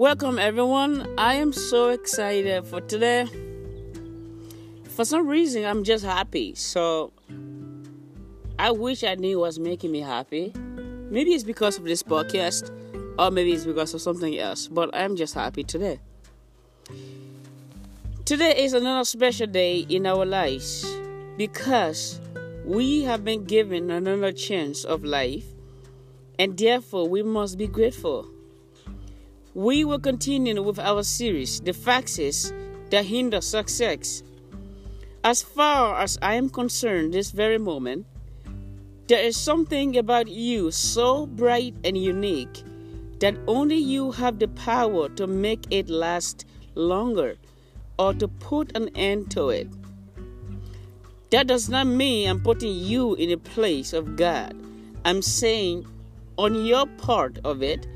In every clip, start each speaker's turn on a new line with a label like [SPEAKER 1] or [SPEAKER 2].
[SPEAKER 1] Welcome, everyone. I am so excited for today. For some reason, I'm just happy. So, I wish I knew what's making me happy. Maybe it's because of this podcast, or maybe it's because of something else, but I'm just happy today. Today is another special day in our lives because we have been given another chance of life, and therefore we must be grateful. We will continue with our series, The Factors That Hinder Success. As far as I am concerned, this very moment, there is something about you so bright and unique that only you have the power to make it last longer or to put an end to it. That does not mean I'm putting you in the place of God. I'm saying on your part of it,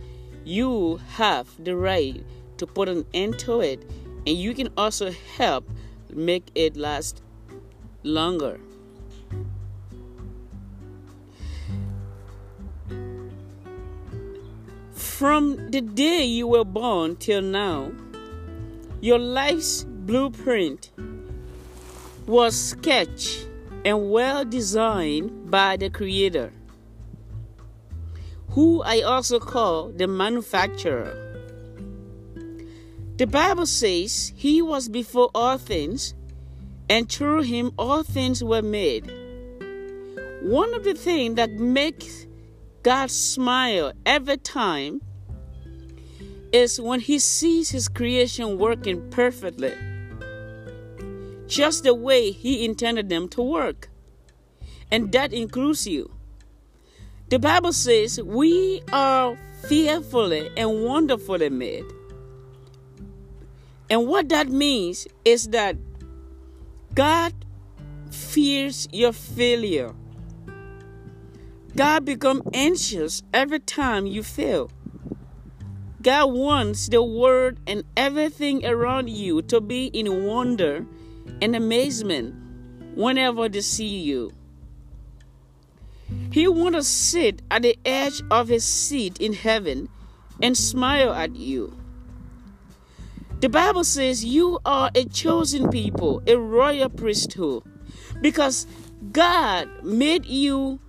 [SPEAKER 1] you have the right to put an end to it and you can also help make it last longer. From the day you were born till now, your life's blueprint was sketched and well designed by the Creator who I also call the manufacturer. The Bible says he was before all things, and through him all things were made. One of the things that makes God smile every time is when he sees his creation working perfectly, just the way he intended them to work. And that includes you. The Bible says we are fearfully and wonderfully made. And what that means is that God fears your failure. God becomes anxious every time you fail. God wants the world and everything around you to be in wonder and amazement whenever they see you. He wants to sit at the edge of his seat in heaven and smile at you. The Bible says you are a chosen people, a royal priesthood, because God made you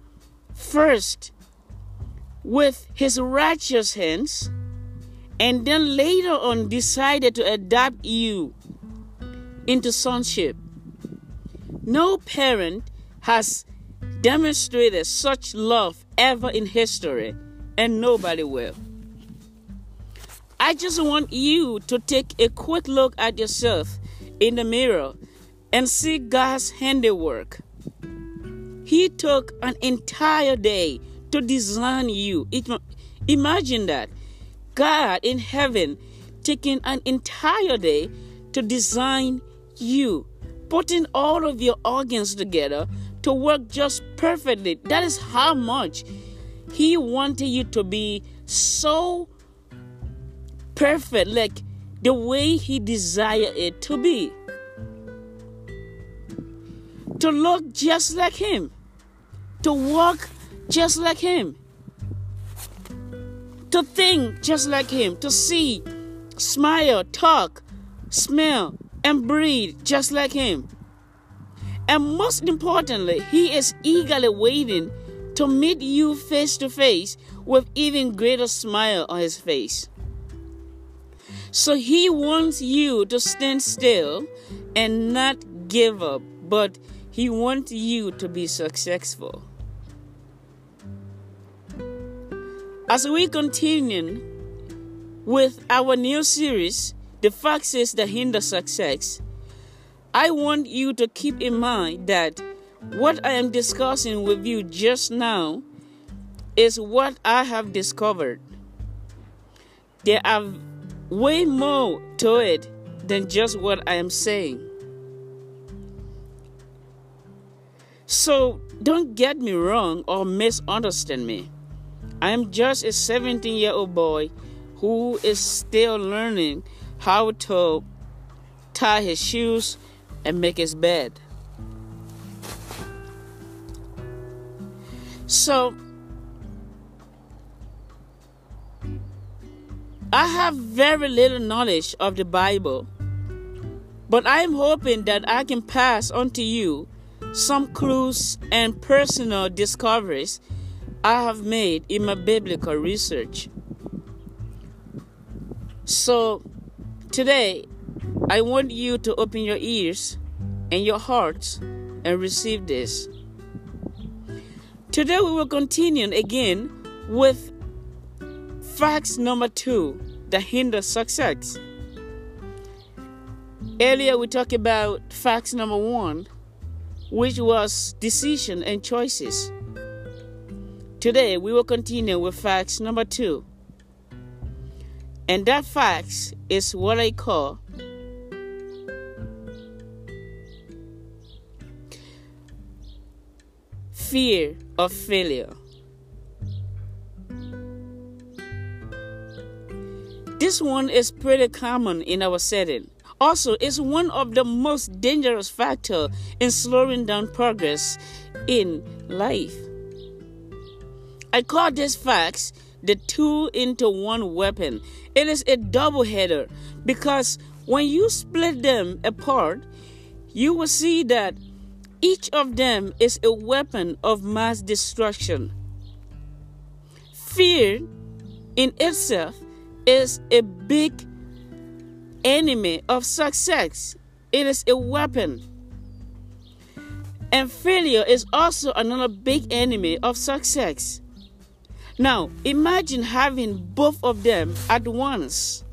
[SPEAKER 1] first with his righteous hands and then later on decided to adopt you into sonship. No parent has demonstrated such love ever in history, and nobody will. I just want you to take a quick look at yourself in the mirror and see God's handiwork. He took an entire day to design you. Imagine that. God in heaven taking an entire day to design you, putting all of your organs together to work just perfectly. That is how much He wanted you to be so perfect, like the way He desired it to be. To look just like Him, to walk just like Him, to think just like Him, to see, smile, talk, smell, and breathe just like Him. And most importantly, He is eagerly waiting to meet you face to face with even greater smile on His face. So He wants you to stand still and not give up, but He wants you to be successful. As we continue with our new series, The Factors That Hinder Success, I want you to keep in mind that what I am discussing with you just now is what I have discovered. There are way more to it than just what I am saying. So don't get me wrong or misunderstand me. I am just a 17 year old boy who is still learning how to tie his shoes and make his bed. So, I have very little knowledge of the Bible, but I'm hoping that I can pass on to you some clues and personal discoveries I have made in my biblical research. So, today, I want you to open your ears and your hearts and receive this. Today, we will continue again with facts number two that hinder success. Earlier, we talked about facts number one, which was decision and choices. Today, we will continue with facts number two. And that fact is what I call fear of failure. This one is pretty common in our setting. Also, it's one of the most dangerous factors in slowing down progress in life. I call this facts the two into one weapon. It is a double header because when you split them apart, you will see that each of them is a weapon of mass destruction. Fear in itself is a big enemy of success, it is a weapon. And failure is also another big enemy of success. Now, imagine having both of them at once.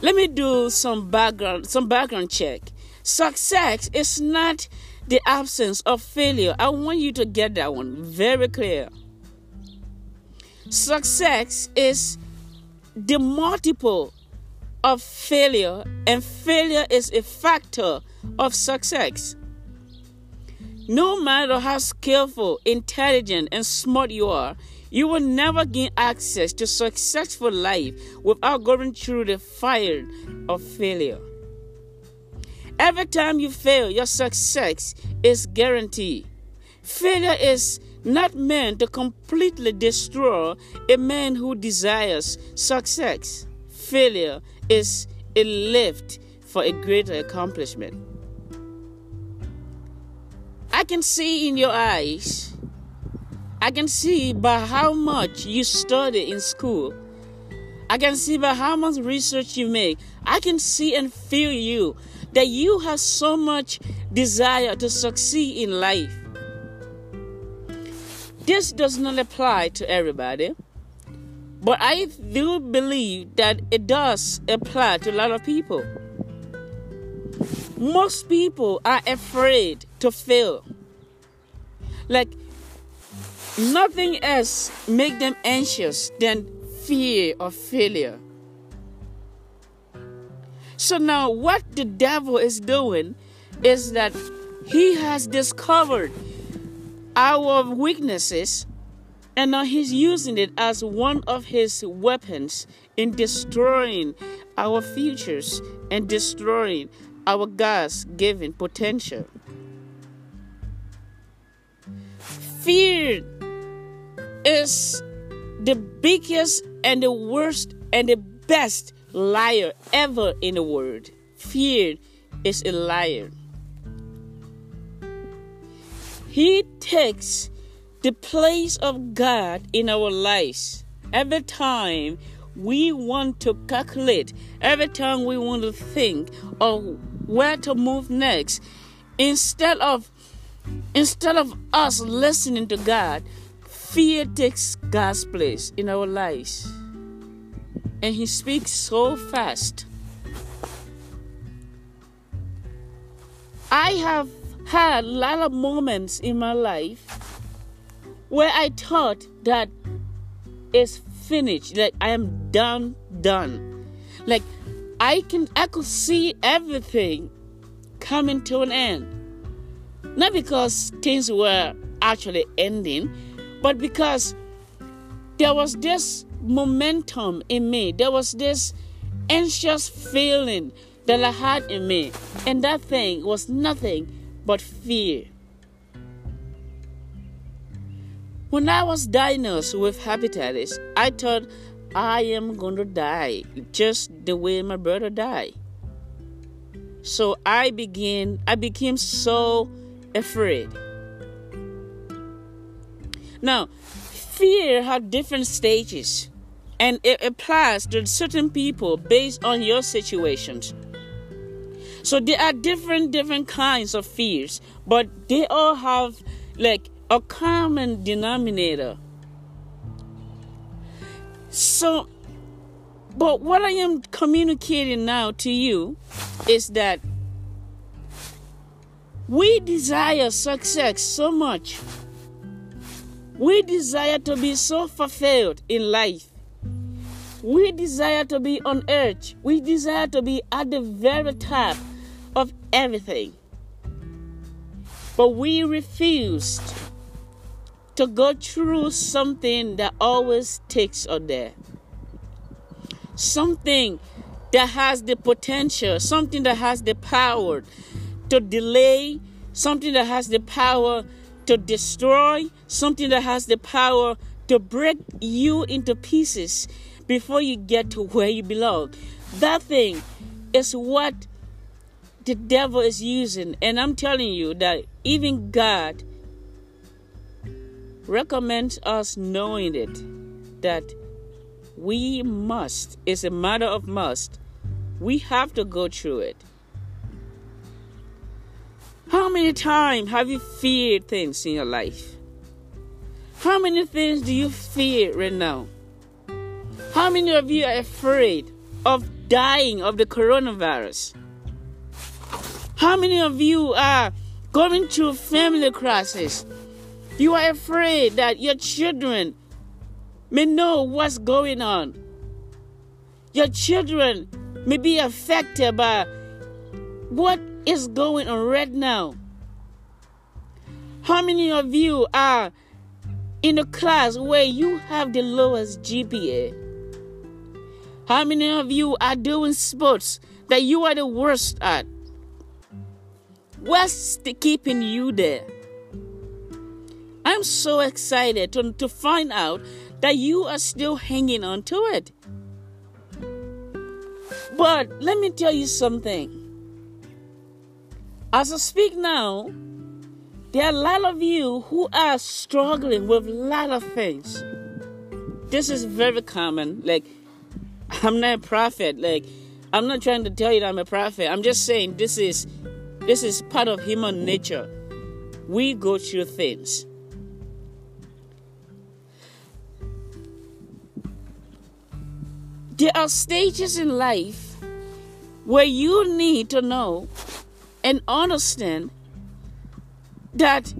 [SPEAKER 1] Let me do some background some background check. Success is not the absence of failure. I want you to get that one very clear. Success is the multiple of failure, and failure is a factor of success. No matter how skillful, intelligent, and smart you are, you will never gain access to successful life without going through the fire of failure. Every time you fail, your success is guaranteed. Failure is not meant to completely destroy a man who desires success. Failure is a lift for a greater accomplishment. I can see in your eyes, I can see by how much you study in school, I can see by how much research you make, I can see and feel you that you have so much desire to succeed in life. This does not apply to everybody, but I do believe that it does apply to a lot of people. Most people are afraid to fail. Like nothing else make them anxious than fear of failure. So now what the devil is doing is that he has discovered our weaknesses and now he's using it as one of his weapons in destroying our futures and destroying our God's given potential. Fear is the biggest and the worst and the best liar ever in the world. Fear is a liar. He takes the place of God in our lives. Every time we want to calculate, every time we want to think of where to move next, instead of instead of us listening to God, fear takes God's place in our lives and he speaks so fast. I have had a lot of moments in my life where I thought that it's finished, like I am done, done. Like I can I could see everything coming to an end. Not because things were actually ending, but because there was this momentum in me. There was this anxious feeling that I had in me. And that thing was nothing but fear. When I was diagnosed with hepatitis, I thought I am going to die just the way my brother died. So I began I became so afraid. Now, fear had different stages and it applies to certain people based on your situations. So there are different different kinds of fears, but they all have like a common denominator. So but what I am communicating now to you is that we desire success so much. We desire to be so fulfilled in life we desire to be on earth. We desire to be at the very top of everything. But we refused to go through something that always takes us there. Something that has the potential, something that has the power to delay, something that has the power to destroy, something that has the power to break you into pieces before you get to where you belong. That thing is what the devil is using. And I'm telling you that even God recommends us knowing it that we must, it's a matter of must, we have to go through it. How many times have you feared things in your life? How many things do you fear right now? How many of you are afraid of dying of the coronavirus? How many of you are going through family crisis? You are afraid that your children may know what's going on. Your children may be affected by what is going on right now. How many of you are in a class where you have the lowest GPA? How many of you are doing sports that you are the worst at? What's keeping you there? I'm so excited to, to find out that you are still hanging on to it. But let me tell you something. As I speak now, there are a lot of you who are struggling with a lot of things. This is very common. Like I'm not a prophet. Like, I'm not trying to tell you that I'm a prophet. I'm just saying this is this is part of human nature. We go through things. There are stages in life where you need to know and understand that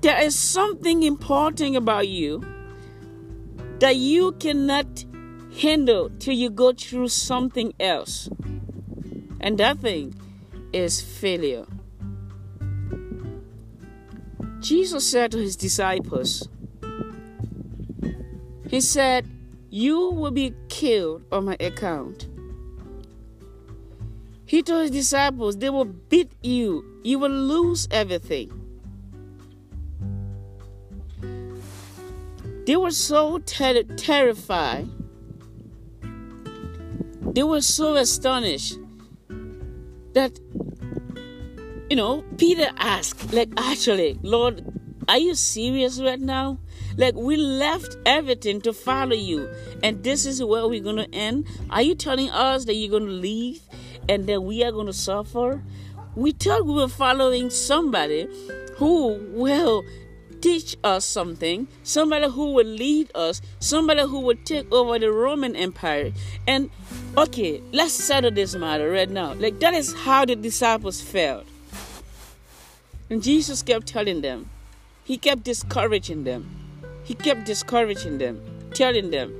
[SPEAKER 1] there is something important about you that you cannot handle till you go through something else. And that thing is failure. Jesus said to his disciples, He said, You will be killed on my account. He told his disciples, They will beat you, you will lose everything. They were so ter- terrified they were so astonished that, you know, Peter asked, like, actually, Lord, are you serious right now? Like, we left everything to follow you, and this is where we're going to end. Are you telling us that you're going to leave and then we are going to suffer? We thought we were following somebody who will teach us something, somebody who will lead us, somebody who will take over the Roman Empire. And okay, let's settle this matter right now. Like, that is how the disciples felt. And Jesus kept telling them, He kept discouraging them. He kept discouraging them, telling them,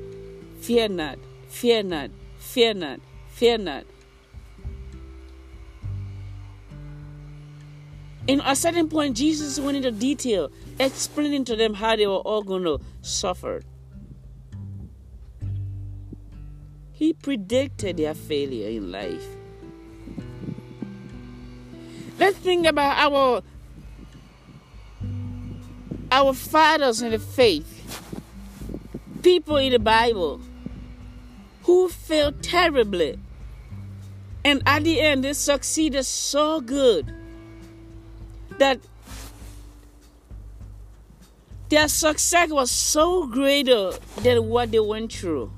[SPEAKER 1] Fear not, fear not, fear not, fear not. In a certain point, Jesus went into detail, explaining to them how they were all going to suffer. He predicted their failure in life. Let's think about our our fathers in the faith, people in the Bible who failed terribly. And at the end, they succeeded so good that their success was so greater than what they went through.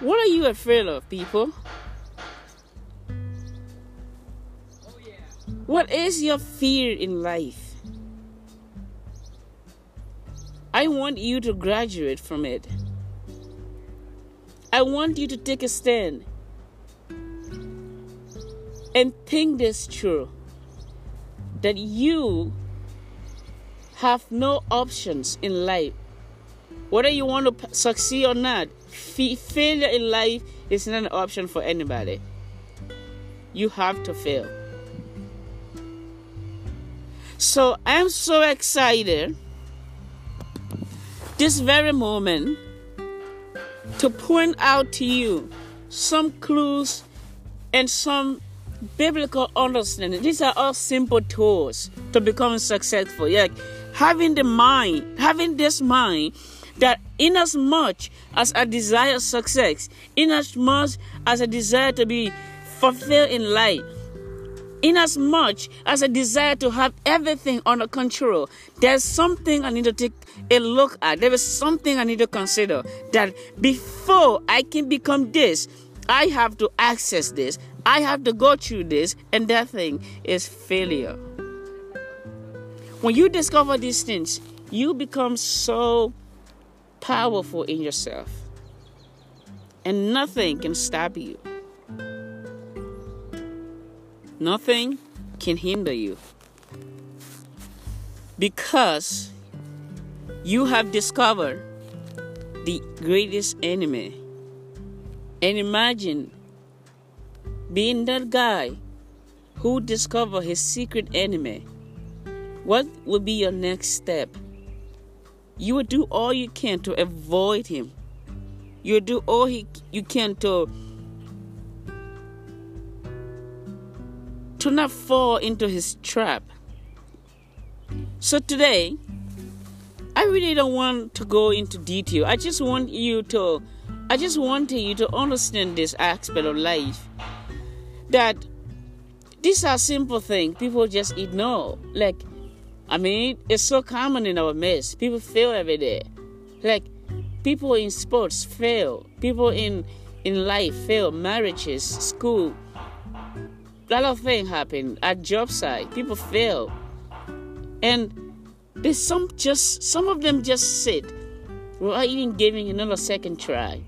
[SPEAKER 1] What are you afraid of, people? What is your fear in life? I want you to graduate from it. I want you to take a stand and think this through that you have no options in life. Whether you want to succeed or not, failure in life is not an option for anybody. You have to fail. So I'm so excited this very moment to point out to you some clues and some biblical understanding. These are all simple tools to become successful. Yeah, having the mind, having this mind that in as much as I desire success, in as much as I desire to be fulfilled in life, in as much as I desire to have everything under control, there's something I need to take a look at. There is something I need to consider that before I can become this, I have to access this. I have to go through this, and that thing is failure. When you discover these things, you become so powerful in yourself, and nothing can stop you. Nothing can hinder you because you have discovered the greatest enemy. And imagine being that guy who discovered his secret enemy, what would be your next step? You would do all you can to avoid him. You would do all he, you can to to not fall into his trap. So today, I really don't want to go into detail. I just want you to I just want you to understand this aspect of life that these are simple things people just ignore. Like, I mean, it's so common in our midst. People fail every day. Like, people in sports fail. People in in life fail. Marriages, school. A lot of things happen at job site. People fail, and there's some just some of them just sit without even giving another second try.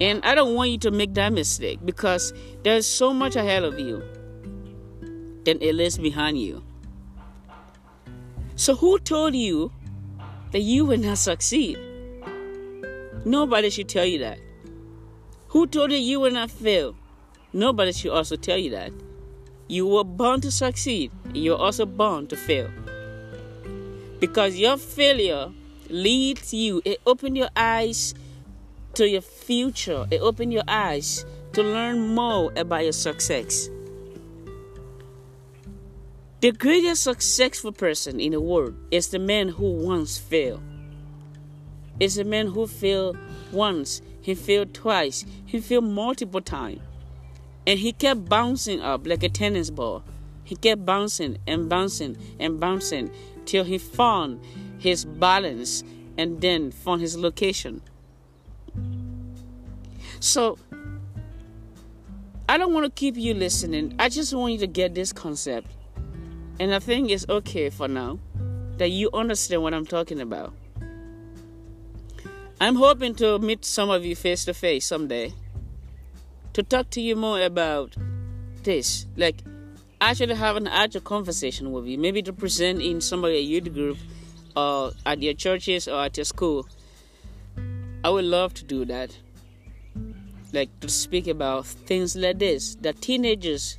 [SPEAKER 1] And I don't want you to make that mistake because there's so much ahead of you than it is behind you. So, who told you that you will not succeed? Nobody should tell you that. Who told you you will not fail? Nobody should also tell you that. You were born to succeed, and you're also born to fail. Because your failure leads you, it opens your eyes to your future. It opens your eyes to learn more about your success. The greatest successful person in the world is the man who once failed. It's the man who failed once, he failed twice, he failed multiple times. And he kept bouncing up like a tennis ball. He kept bouncing and bouncing and bouncing till he found his balance and then found his location. So, I don't want to keep you listening. I just want you to get this concept. And I think it's okay for now that you understand what I'm talking about. I'm hoping to meet some of you face to face someday to talk to you more about this. Like, actually have an actual conversation with you. Maybe to present in some of your youth group or at your churches or at your school. I would love to do that like to speak about things like this that teenagers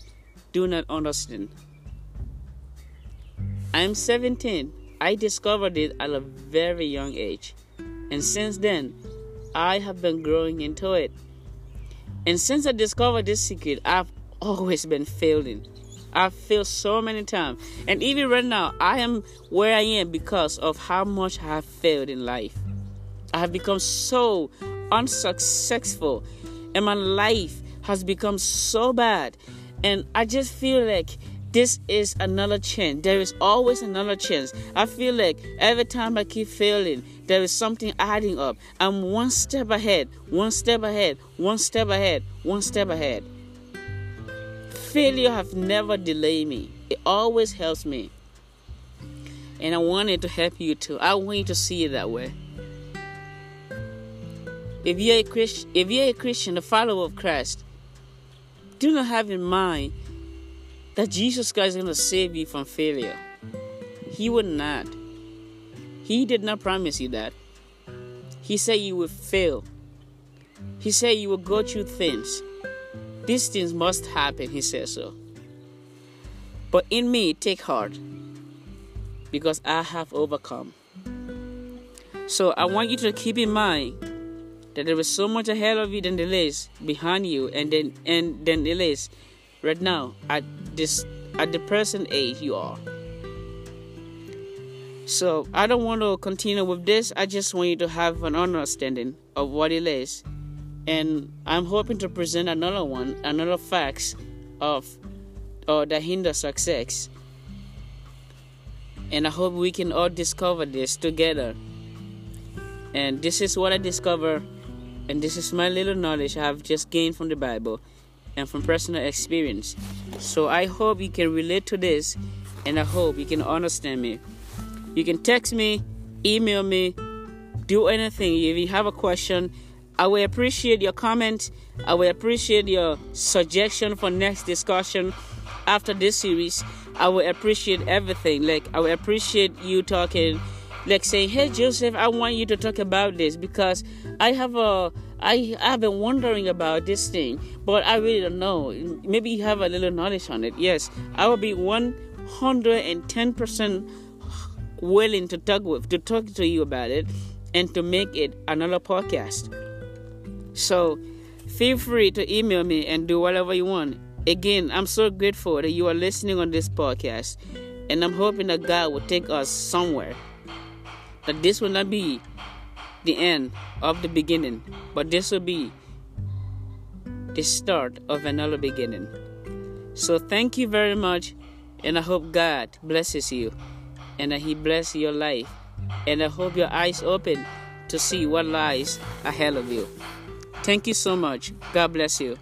[SPEAKER 1] do not understand. I'm 17. I discovered it at a very young age. And since then, I have been growing into it. And since I discovered this secret, I've always been failing. I've failed so many times. And even right now, I am where I am because of how much I have failed in life. I have become so unsuccessful, and my life has become so bad. And I just feel like this is another chance. There is always another chance. I feel like every time I keep failing, there is something adding up. I'm one step ahead, one step ahead, one step ahead, one step ahead. Failure have never delayed me. It always helps me. And I wanted to help you too. I want you to see it that way. If you're a Christian, if you're a Christian, a follower of Christ, do not have in mind that Jesus Christ is going to save you from failure. He would not. He did not promise you that. He said you will fail. He said you will go through things. These things must happen, he says so. But in me, take heart, because I have overcome. So I want you to keep in mind that there is so much ahead of you than there is behind you, and then and then there is right now at this at the present age you are. So I don't want to continue with this. I just want you to have an understanding of what it is, and I'm hoping to present another one, another facts of or that hinder success. And I hope we can all discover this together. And this is what I discovered, and this is my little knowledge I have just gained from the Bible and from personal experience. So I hope you can relate to this and I hope you can understand me. You can text me, email me, do anything. If you have a question, I will appreciate your comment. I will appreciate your suggestion for next discussion after this series. I will appreciate everything. Like I will appreciate you talking like saying, "Hey Joseph, I want you to talk about this because I have a I have been wondering about this thing, but I really don't know. Maybe you have a little knowledge on it. Yes, I will be one hundred and ten percent willing to talk with to talk to you about it and to make it another podcast. So feel free to email me and do whatever you want. Again, I'm so grateful that you are listening on this podcast, and I'm hoping that God will take us somewhere. That this will not be the end of the beginning, but this will be the start of another beginning. So thank you very much, and I hope God blesses you, and that He bless your life, and I hope your eyes open to see what lies ahead of you. Thank you so much. God bless you.